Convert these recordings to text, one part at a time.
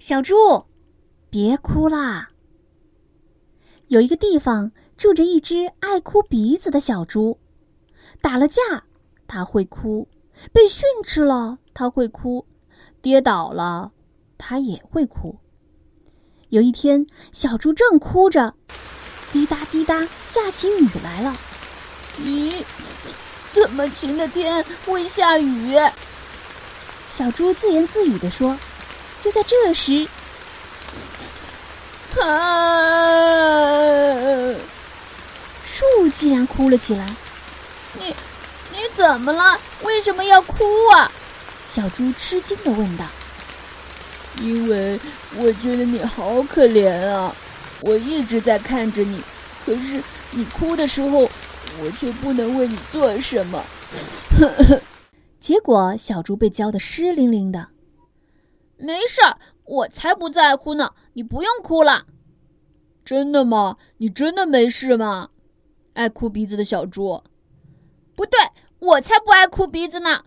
小猪，别哭啦！有一个地方住着一只爱哭鼻子的小猪，打了架，它会哭；被训斥了，它会哭；跌倒了，它也会哭。有一天，小猪正哭着，滴答滴答，下起雨来了。咦，这么晴的天会下雨？小猪自言自语地说。就在这时，啊！树竟然哭了起来。你，你怎么了？为什么要哭啊？小猪吃惊的问道。因为我觉得你好可怜啊！我一直在看着你，可是你哭的时候，我却不能为你做什么。结果，小猪被浇得湿淋淋的。没事儿，我才不在乎呢。你不用哭了。真的吗？你真的没事吗？爱哭鼻子的小猪。不对，我才不爱哭鼻子呢。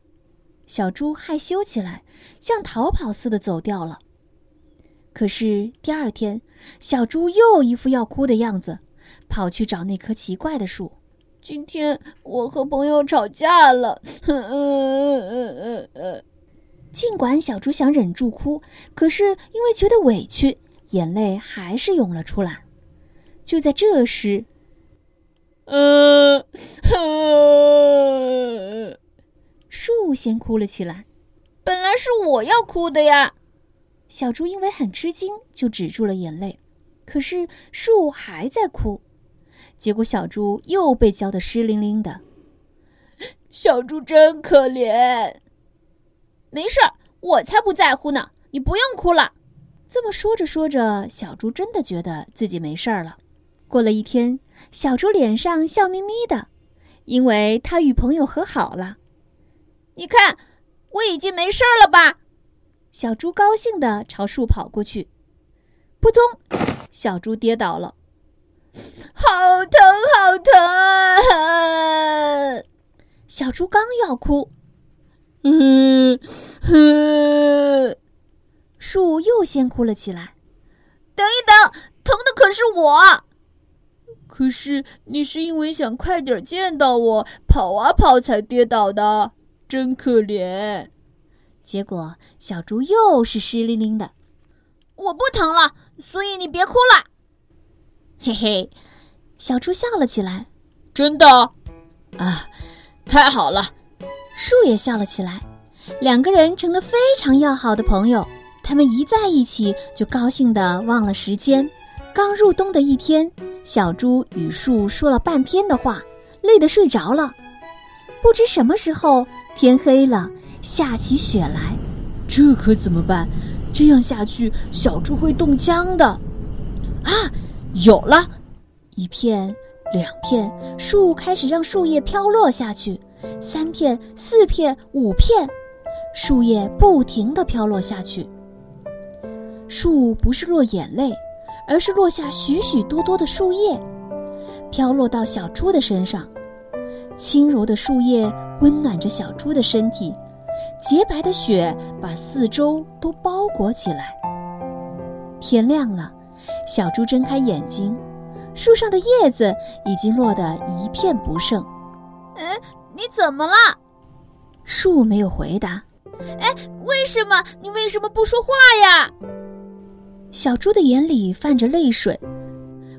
小猪害羞起来，像逃跑似的走掉了。可是第二天，小猪又一副要哭的样子，跑去找那棵奇怪的树。今天我和朋友吵架了。嗯嗯嗯嗯嗯。尽管小猪想忍住哭，可是因为觉得委屈，眼泪还是涌了出来。就在这时，呃，树先哭了起来。本来是我要哭的呀。小猪因为很吃惊，就止住了眼泪。可是树还在哭，结果小猪又被浇得湿淋淋的。小猪真可怜。没事儿，我才不在乎呢。你不用哭了。这么说着说着，小猪真的觉得自己没事儿了。过了一天，小猪脸上笑眯眯的，因为他与朋友和好了。你看，我已经没事儿了吧？小猪高兴地朝树跑过去。扑通，小猪跌倒了，好疼，好疼啊！小猪刚要哭。嗯，哼，树又先哭了起来。等一等，疼的可是我。可是你是因为想快点见到我，跑啊跑才跌倒的，真可怜。结果小猪又是湿淋淋的。我不疼了，所以你别哭了。嘿嘿，小猪笑了起来。真的？啊，太好了。树也笑了起来，两个人成了非常要好的朋友。他们一在一起，就高兴的忘了时间。刚入冬的一天，小猪与树说了半天的话，累得睡着了。不知什么时候天黑了，下起雪来，这可怎么办？这样下去，小猪会冻僵的。啊，有了！一片，两片，树开始让树叶飘落下去。三片、四片、五片，树叶不停地飘落下去。树不是落眼泪，而是落下许许多多的树叶，飘落到小猪的身上。轻柔的树叶温暖着小猪的身体，洁白的雪把四周都包裹起来。天亮了，小猪睁开眼睛，树上的叶子已经落得一片不剩。嗯。你怎么了？树没有回答。哎，为什么？你为什么不说话呀？小猪的眼里泛着泪水。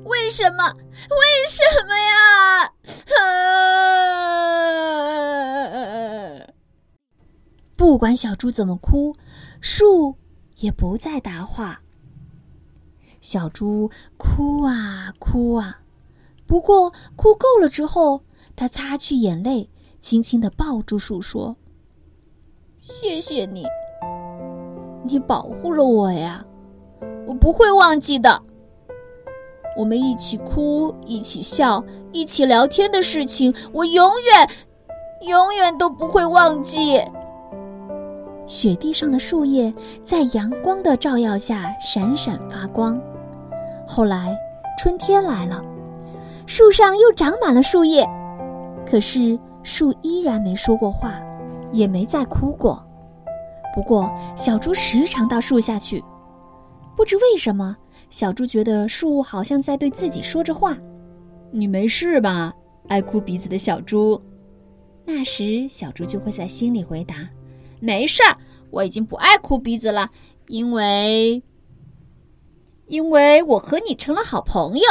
为什么？为什么呀？不管小猪怎么哭，树也不再答话。小猪哭啊哭啊，不过哭够了之后，它擦去眼泪。轻轻地抱住树，说：“谢谢你，你保护了我呀，我不会忘记的。我们一起哭，一起笑，一起聊天的事情，我永远、永远都不会忘记。”雪地上的树叶在阳光的照耀下闪闪发光。后来春天来了，树上又长满了树叶，可是。树依然没说过话，也没再哭过。不过，小猪时常到树下去。不知为什么，小猪觉得树好像在对自己说着话。你没事吧，爱哭鼻子的小猪？那时，小猪就会在心里回答：“没事儿，我已经不爱哭鼻子了，因为，因为我和你成了好朋友。”